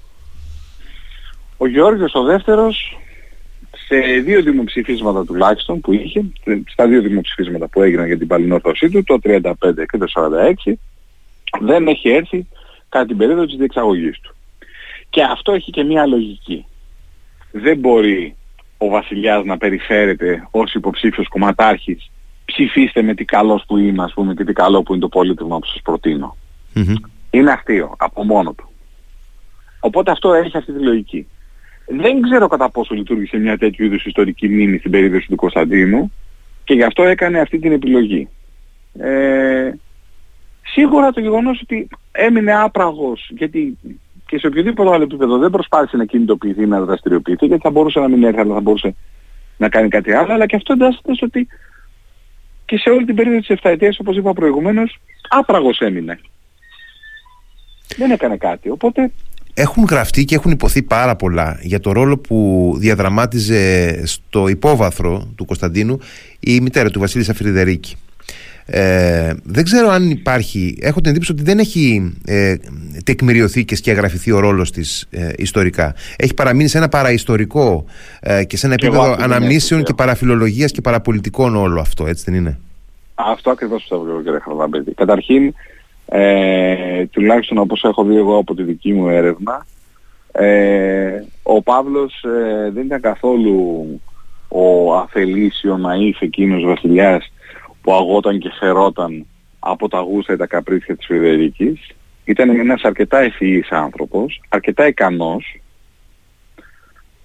Speaker 2: Ο Γιώργος ο δεύτερος σε δύο δημοψηφίσματα τουλάχιστον που είχε, στα δύο δημοψηφίσματα που έγιναν για την παλινόρθωσή του, το 35 και το 46, δεν έχει έρθει κατά την περίοδο της διεξαγωγής του. Και αυτό έχει και μία λογική. Δεν μπορεί ο βασιλιάς να περιφέρεται ως υποψήφιος κομματάρχης ψηφίστε με τι καλός που είμαι ας πούμε και τι καλό που είναι το πολίτευμα που σας προτεινω Είναι αστείο από μόνο του. Οπότε αυτό έχει αυτή τη λογική. Δεν ξέρω κατά πόσο λειτουργήσε μια τέτοιου είδους ιστορική μνήμη στην περίπτωση του Κωνσταντίνου και γι' αυτό έκανε αυτή την επιλογή. Ε, σίγουρα το γεγονός ότι έμεινε άπραγος γιατί και σε οποιοδήποτε άλλο επίπεδο δεν προσπάθησε να κινητοποιηθεί, να δραστηριοποιηθεί γιατί θα μπορούσε να μην έρθει αλλά θα μπορούσε να κάνει κάτι άλλο αλλά και αυτό εντάσσεται στο ότι και σε όλη την περίοδο της 7 ετίας όπως είπα προηγουμένως άπραγος έμεινε. Δεν έκανε κάτι οπότε
Speaker 1: έχουν γραφτεί και έχουν υποθεί πάρα πολλά για το ρόλο που διαδραμάτιζε στο υπόβαθρο του Κωνσταντίνου η μητέρα του Βασίλισσα Αφριδερίκη. Ε, δεν ξέρω αν υπάρχει έχω την εντύπωση ότι δεν έχει ε, τεκμηριωθεί και σκιαγραφηθεί ο ρόλος της ε, ιστορικά. Έχει παραμείνει σε ένα παραιστορικό ε, και σε ένα επίπεδο αναμνήσεων και παραφιλολογίας και παραπολιτικών όλο αυτό έτσι δεν είναι;
Speaker 2: Αυτό ακριβώς πιστεύω κύριε Χαρδαμπέτη καταρχήν ε, τουλάχιστον όπως έχω δει εγώ από τη δική μου έρευνα ε, ο Παύλος ε, δεν ήταν καθόλου ο αφελής ή ο ναΐφ εκείνος βασιλιάς που αγόταν και φερόταν από τα γούστα ή τα καπρίτσια της Φιδερικής ήταν ένας αρκετά ευφυής άνθρωπος, αρκετά ικανός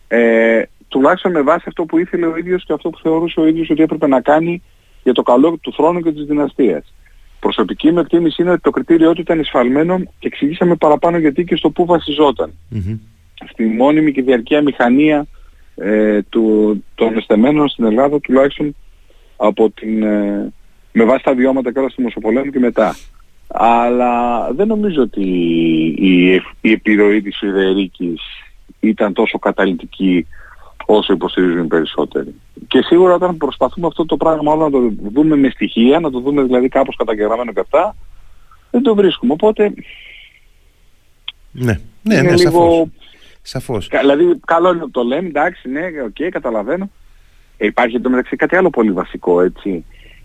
Speaker 2: ε, τουλάχιστον με βάση αυτό που ήθελε ο ίδιος και αυτό που θεωρούσε ο ίδιος ότι έπρεπε να κάνει για το καλό του θρόνου και της δυναστείας προσωπική μου εκτίμηση είναι ότι το κριτήριό του ήταν εισφαλμένο και εξηγήσαμε παραπάνω γιατί και στο πού βασιζόταν. Στη μόνιμη και διαρκεία μηχανία ε, του, των εστεμένων στην Ελλάδα τουλάχιστον από την, ε, με βάση τα βιώματα και όλα στη Μοσοπολέμου και μετά. Αλλά δεν νομίζω ότι η, η επιρροή της Φρειδερίκης ήταν τόσο καταλυτική όσο υποστηρίζουν οι περισσότεροι. Και σίγουρα όταν προσπαθούμε αυτό το πράγμα όλο να το δούμε με στοιχεία, να το δούμε δηλαδή κάπως καταγεγραμμένο και αυτά, δεν το βρίσκουμε. Οπότε...
Speaker 1: Ναι, ναι, ναι, λίγο... σαφώς.
Speaker 2: Δηλαδή καλό είναι που το λέμε, εντάξει, ναι, OK, okay, καταλαβαίνω. Ε, υπάρχει εδώ μεταξύ κάτι άλλο πολύ βασικό, έτσι.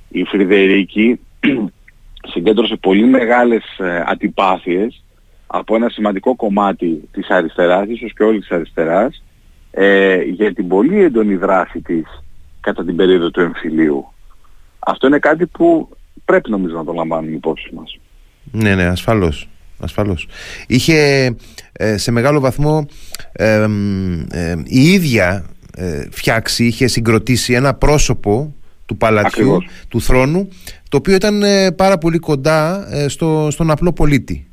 Speaker 2: Η Φρειδερίκη συγκέντρωσε πολύ μεγάλες ε, αντιπάθειες από ένα σημαντικό κομμάτι της αριστεράς, ίσως και όλης της αριστεράς, ε, για την πολύ έντονη δράση της κατά την περίοδο του εμφυλίου. Αυτό είναι κάτι που πρέπει νομίζω να το λαμβάνουμε υπόψη μας.
Speaker 1: Ναι, ναι, ασφαλώς. Ασφαλώς. Είχε ε, σε μεγάλο βαθμό ε, η ίδια ε, φτιάξει, είχε συγκροτήσει ένα πρόσωπο του παλατιού, του θρόνου, το οποίο ήταν πάρα πολύ κοντά στο, στον απλό πολίτη.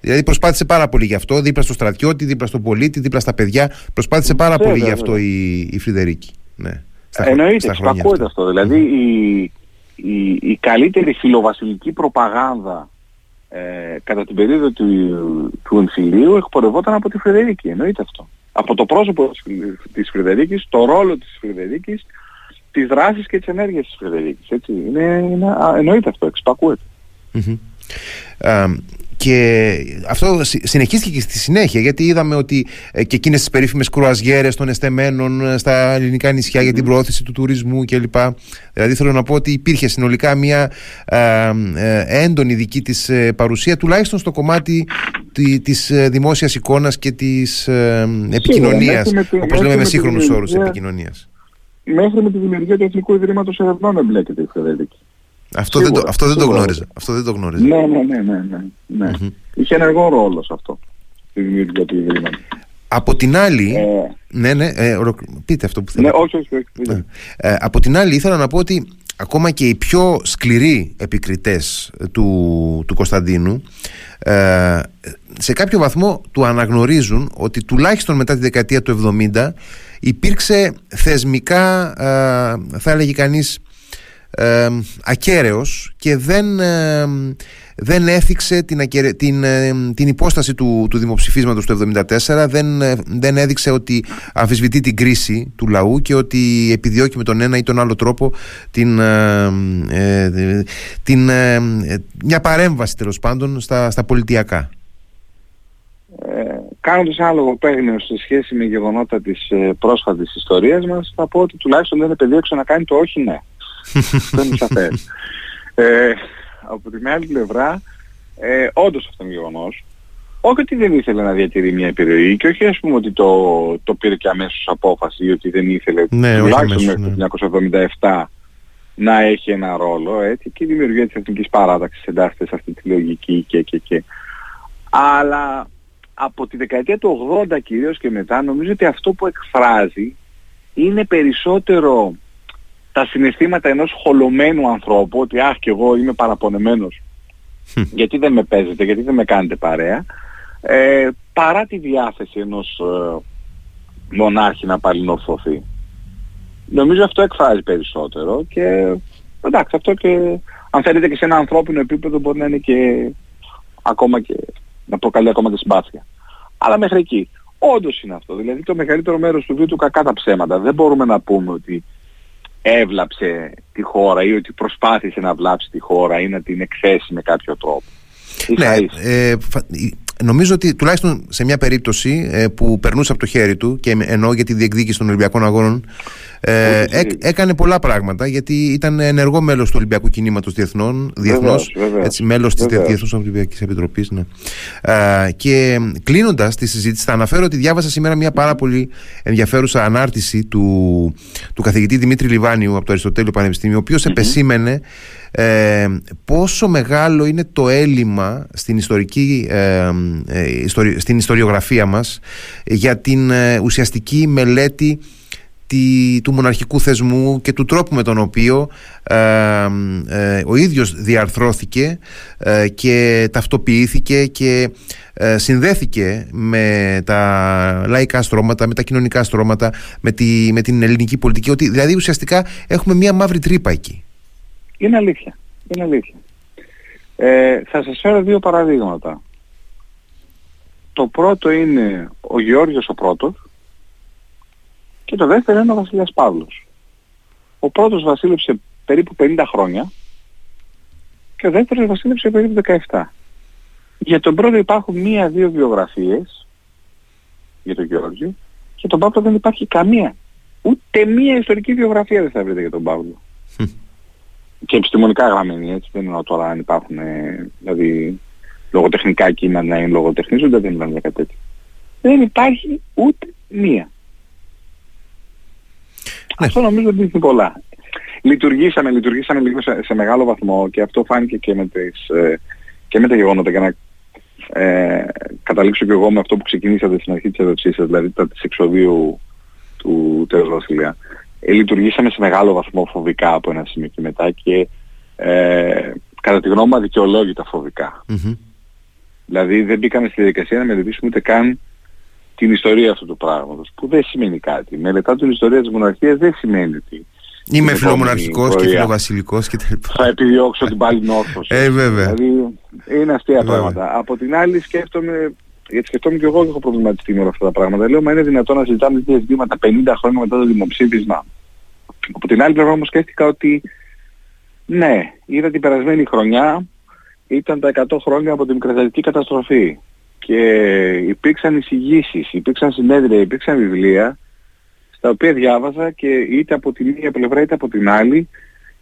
Speaker 1: Δηλαδή προσπάθησε πάρα πολύ γι' αυτό, δίπλα στο στρατιώτη, δίπλα στον πολίτη, δίπλα στα παιδιά. Προσπάθησε πάρα πολύ γι' αυτό η, η Φρυδερίκη. Ναι,
Speaker 2: στα, Εννοείται, ακούτε αυτό. Δηλαδή η, η, η καλύτερη φιλοβασιλική προπαγάνδα ε, κατά την περίοδο του, του εμφυλίου εκπορευόταν από τη Φρυδερίκη. Εννοείται αυτό. Από το πρόσωπο της Φρυδερίκης, το ρόλο της Φρυδερίκης, τις δράσεις και τις ενέργειες της Φρυδερίκης. Έτσι. Είναι, είναι, εννοείται αυτό, εξυπακούεται. Mm-hmm.
Speaker 1: Και αυτό συνεχίστηκε και στη συνέχεια, γιατί είδαμε ότι ε, και εκείνες τις περίφημες κρουαζιέρες των εστεμένων ε, στα ελληνικά νησιά για την προώθηση του τουρισμού κλπ. Δηλαδή θέλω να πω ότι υπήρχε συνολικά μια ε, έντονη δική της παρουσία, τουλάχιστον στο κομμάτι της δημόσιας εικόνας και της επικοινωνίας, όπως λέμε με σύγχρονους όρους επικοινωνίας.
Speaker 2: Μέχρι με τη δημιουργία του Εθνικού Ιδρύματος Ερευνών εμπλέκεται η Φρεδερίκη.
Speaker 1: Αυτό, δεν το, αυτό δεν το γνώριζα. Αυτό δεν το γνώριζα.
Speaker 2: Ναι, ναι, ναι, ναι. ναι, ναι. Mm-hmm. Είχε ενεργό ρόλο σε αυτό. Στη δημιουργία του Ιδρύματος.
Speaker 1: Από την άλλη. Ε... Ναι, ναι, ε, πείτε αυτό που θέλετε.
Speaker 2: Ναι, όχι, όχι. όχι. Ναι.
Speaker 1: Ε, από την άλλη, ήθελα να πω ότι ακόμα και οι πιο σκληροί επικριτές του, του Κωνσταντίνου ε, σε κάποιο βαθμό του αναγνωρίζουν ότι τουλάχιστον μετά τη δεκαετία του 70 υπήρξε θεσμικά, ε, θα έλεγε κανείς, ε, ακέραιος και δεν, ε, δεν έθιξε την, την, ε, την υπόσταση του, του δημοψηφίσματος του 1974 δεν, ε, δεν έδειξε ότι αμφισβητεί την κρίση του λαού και ότι επιδιώκει με τον ένα ή τον άλλο τρόπο την, την, μια παρέμβαση τέλος πάντων στα, στα πολιτιακά.
Speaker 2: Ε, κάνοντας ένα λογοπαίγνιο σε σχέση με γεγονότα της ε, πρόσφατης ιστορίας μας θα πω ότι τουλάχιστον δεν επεδίωξε να κάνει το όχι ναι. δεν είναι σαφές. Ε, από την άλλη πλευρά ε, όντως αυτό είναι γεγονός όχι ότι δεν ήθελε να διατηρεί μια επιρροή και όχι ας πούμε ότι το, το πήρε και αμέσως απόφαση ή ότι δεν ήθελε
Speaker 1: ναι,
Speaker 2: τουλάχιστον μέχρι το 1977 να έχει ένα ρόλο έτσι, και η δημιουργία της εθνικής παράταξης εντάσσεται σε αυτή τη λογική και και και. Αλλά από τη δεκαετία του 80 κυρίως και μετά νομίζω ότι αυτό που εκφράζει είναι περισσότερο τα συναισθήματα ενός χολωμένου ανθρώπου ότι αχ και εγώ είμαι παραπονεμένος γιατί δεν με παίζετε, γιατί δεν με κάνετε παρέα ε, παρά τη διάθεση ενός ε, μονάρχη να παλινορθωθεί. Νομίζω αυτό εκφράζει περισσότερο και εντάξει αυτό και αν θέλετε και σε ένα ανθρώπινο επίπεδο μπορεί να είναι και ακόμα και να προκαλεί ακόμα και συμπάθεια. Αλλά μέχρι εκεί. Όντως είναι αυτό. Δηλαδή το μεγαλύτερο μέρος του βίου του κακά τα ψέματα. Δεν μπορούμε να πούμε ότι έβλαψε τη χώρα ή ότι προσπάθησε να βλάψει τη χώρα ή να την εκθέσει με κάποιο τρόπο.
Speaker 1: Ναι, ε, νομίζω ότι τουλάχιστον σε μια περίπτωση ε, που περνούσε από το χέρι του και εννοώ για τη διεκδίκηση των Ολυμπιακών Αγώνων ε, έκανε πολλά πράγματα γιατί ήταν ενεργό μέλος του Ολυμπιακού Κινήματος Διεθνών, διεθνώς, έτσι, μέλος της Διεθνούς Ολυμπιακής Επιτροπής ναι. ε, και κλείνοντας τη συζήτηση θα αναφέρω ότι διάβασα σήμερα μια πάρα πολύ ενδιαφέρουσα ανάρτηση του, του καθηγητή Δημήτρη Λιβάνιου από το Αριστοτέλειο Πανεπιστήμιο ο οποίος επεσήμενε ε, πόσο μεγάλο είναι το έλλειμμα στην, ιστορική, ε, ε στην ιστοριογραφία μας για την ε, ουσιαστική μελέτη τη, του μοναρχικού θεσμού και του τρόπου με τον οποίο ο ίδιος διαρθρώθηκε και ταυτοποιήθηκε και συνδέθηκε με τα λαϊκά στρώματα, με τα κοινωνικά στρώματα, με, τη, με την ελληνική πολιτική, ότι δηλαδή ουσιαστικά έχουμε μία μαύρη τρύπα εκεί.
Speaker 2: Είναι αλήθεια. Είναι αλήθεια. Ε, θα σας φέρω δύο παραδείγματα. Το πρώτο είναι ο Γεώργιος ο πρώτος και το δεύτερο είναι ο Βασιλιάς Παύλος. Ο πρώτος βασίλεψε περίπου 50 χρόνια και ο δεύτερος βασίλεψε περίπου 17. Για τον πρώτο υπάρχουν μία-δύο βιογραφίες για τον Γεώργιο και τον Παύλο δεν υπάρχει καμία. Ούτε μία ιστορική βιογραφία δεν θα βρείτε για τον Παύλο και επιστημονικά γραμμένοι, έτσι. Δεν εννοώ τώρα αν υπάρχουν, ε, δηλαδή, λογοτεχνικά κείμενα να είναι λογοτεχνίζονται, δεν μιλάμε για κάτι τέτοιο. Δεν υπάρχει ούτε μία. Ναι. Αυτό νομίζω ότι είναι πολλά. Λειτουργήσαμε, λειτουργήσαμε λίγο σε, μεγάλο βαθμό και αυτό φάνηκε και με, τις, ε, και με τα γεγονότα για να ε, καταλήξω και εγώ με αυτό που ξεκινήσατε στην αρχή της ερώτησής σας, δηλαδή τα της εξοδίου του τέλος Βασιλεία ε, λειτουργήσαμε σε μεγάλο βαθμό φοβικά από ένα σημείο και μετά και ε, κατά τη γνώμη μου αδικαιολόγητα Δηλαδή δεν μπήκαμε στη διαδικασία να μελετήσουμε ούτε καν την ιστορία αυτού του πράγματος, που δεν σημαίνει κάτι. Μελετά την ιστορία της μοναρχίας δεν σημαίνει ότι
Speaker 1: Είμαι φιλομοναρχικός και φιλοβασιλικός και τα
Speaker 2: Θα επιδιώξω την πάλι νόρθωση.
Speaker 1: Ε, βέβαια.
Speaker 2: Δηλαδή είναι αστεία πράγματα. Από την άλλη σκέφτομαι γιατί σκεφτόμουν και εγώ έχω προβληματιστεί με όλα αυτά τα πράγματα. Λέω, μα είναι δυνατόν να συζητάμε τέτοια ζητήματα 50 χρόνια μετά το δημοψήφισμα. Από την άλλη πλευρά όμως σκέφτηκα ότι ναι, είδα την περασμένη χρονιά ήταν τα 100 χρόνια από την μικρασιατική καταστροφή και υπήρξαν εισηγήσεις, υπήρξαν συνέδρια, υπήρξαν βιβλία στα οποία διάβαζα και είτε από την μία πλευρά είτε από την άλλη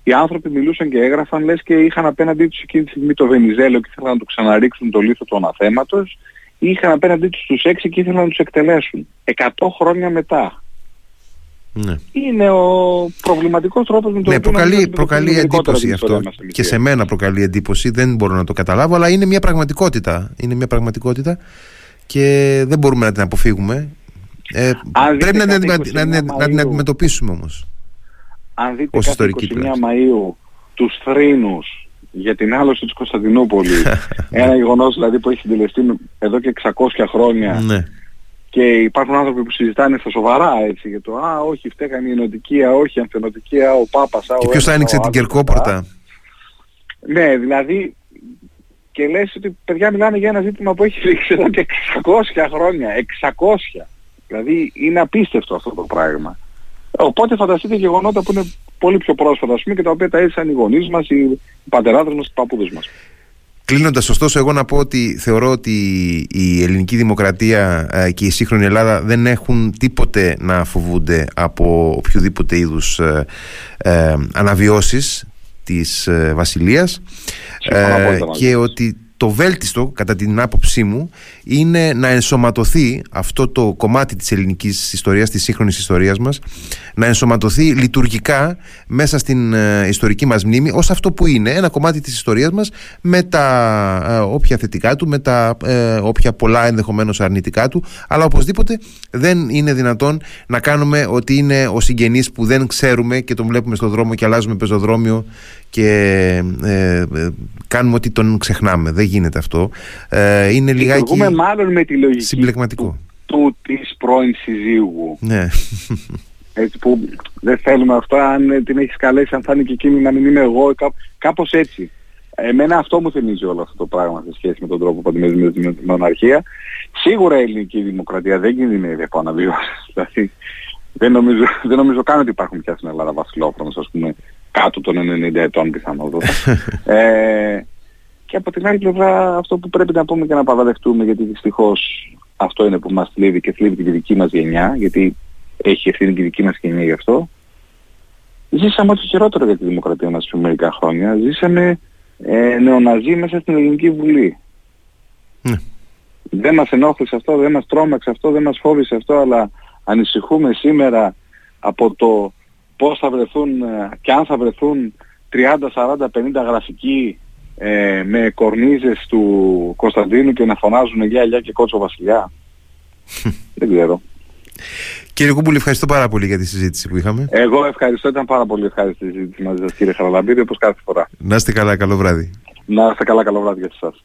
Speaker 2: οι άνθρωποι μιλούσαν και έγραφαν λες και είχαν απέναντί τους εκείνη τη στιγμή το Βενιζέλο και ήθελαν να του ξαναρίξουν το λίθο του αναθέματος είχαν απέναντί τους τους έξι και ήθελαν να τους εκτελέσουν. Εκατό χρόνια μετά. Ναι. Είναι ο προβληματικός τρόπος με τον
Speaker 1: ναι, προκαλεί, προκαλεί εντύπωση αυτό και σε μένα προκαλεί εντύπωση δεν μπορώ να το καταλάβω αλλά είναι μια πραγματικότητα είναι μια πραγματικότητα και δεν μπορούμε να την αποφύγουμε ε, πρέπει να, την, να, να, την αντιμετωπίσουμε όμως
Speaker 2: αν δείτε ως κάθε 21 Μαΐου τους θρήνους για την άλωση της Κωνσταντινούπολης. Ένα γεγονός δηλαδή που έχει συντελεστεί εδώ και 600 χρόνια. Ναι. και υπάρχουν άνθρωποι που συζητάνε στα σοβαρά έτσι για το «Α, όχι, φταίγανε η ενωτικία, όχι, ανθενωτικία, ο Πάπας,
Speaker 1: Και ποιος άνοιξε την Κερκόπορτα;
Speaker 2: Ναι, δηλαδή και λες ότι παιδιά μιλάμε για ένα ζήτημα που έχει ρίξει εδώ και 600 χρόνια. 600. Δηλαδή είναι απίστευτο αυτό το πράγμα. Οπότε φανταστείτε γεγονότα που είναι πολύ πιο πρόσφατα πούμε, και τα οποία τα έζησαν οι γονείς μας, οι πατεράδες μας, οι παππούδες μας.
Speaker 1: Κλείνοντας, ωστόσο, εγώ να πω ότι θεωρώ ότι η ελληνική δημοκρατία ε, και η σύγχρονη Ελλάδα δεν έχουν τίποτε να φοβούνται από οποιοδήποτε είδους ε, ε, αναβιώσεις της ε, Βασιλείας ε, και ότι το βέλτιστο κατά την άποψή μου είναι να ενσωματωθεί αυτό το κομμάτι της ελληνικής ιστορίας, της σύγχρονης ιστορίας μας να ενσωματωθεί λειτουργικά μέσα στην ε, ιστορική μας μνήμη ως αυτό που είναι ένα κομμάτι της ιστορίας μας με τα ε, όποια θετικά του, με τα ε, όποια πολλά ενδεχομένως αρνητικά του αλλά οπωσδήποτε δεν είναι δυνατόν να κάνουμε ότι είναι ο συγγενής που δεν ξέρουμε και τον βλέπουμε στο δρόμο και αλλάζουμε πεζοδρόμιο και ε, κάνουμε ότι τον ξεχνάμε. Δεν γίνεται αυτό.
Speaker 2: Ε, είναι λιγάκι μάλλον με τη λογική
Speaker 1: συμπλεγματικό.
Speaker 2: του, του της πρώην συζύγου.
Speaker 1: Ναι.
Speaker 2: Έτσι που δεν θέλουμε αυτό, αν την έχεις καλέσει, αν θα είναι και εκείνη να μην είμαι εγώ, κά, κάπως έτσι. Εμένα αυτό μου θυμίζει όλο αυτό το πράγμα σε σχέση με τον τρόπο που αντιμετωπίζουμε την μοναρχία. Σίγουρα η ελληνική δημοκρατία δεν κινδυνεύει από αναβιώσεις. Δηλαδή, δεν νομίζω, δεν νομίζω καν ότι υπάρχουν πια στην Ελλάδα βασιλόφρονες, ας πούμε, κάτω των 90 ετών πιθανότατα. ε, και από την άλλη πλευρά αυτό που πρέπει να πούμε και να παραδεχτούμε γιατί δυστυχώς αυτό είναι που μας θλίβει και θλίβει τη δική μας γενιά γιατί έχει ευθύνη και η δική μας γενιά γι' αυτό. Ζήσαμε ό,τι χειρότερο για τη δημοκρατία μας πριν μερικά χρόνια. Ζήσαμε ε, νεοναζί μέσα στην Ελληνική Βουλή. Ναι. Δεν μας ενόχλησε αυτό, δεν μας τρόμαξε αυτό, δεν μας φόβησε αυτό, αλλά ανησυχούμε σήμερα από το πώς θα βρεθούν ε, και αν θα βρεθούν 30, 40, 50 γραφικοί ε, με κορνίζες του Κωνσταντίνου και να φωνάζουν γεια γεια και κότσο βασιλιά. Δεν ξέρω.
Speaker 1: Κύριε Κούμπουλη, ευχαριστώ πάρα πολύ για τη συζήτηση που είχαμε.
Speaker 2: Εγώ ευχαριστώ, ήταν πάρα πολύ ευχάριστη η συζήτηση μαζί σας κύριε Χαραλαμπίδη, όπως κάθε φορά.
Speaker 1: Να είστε καλά, καλό βράδυ.
Speaker 2: Να είστε καλά, καλό βράδυ για εσάς.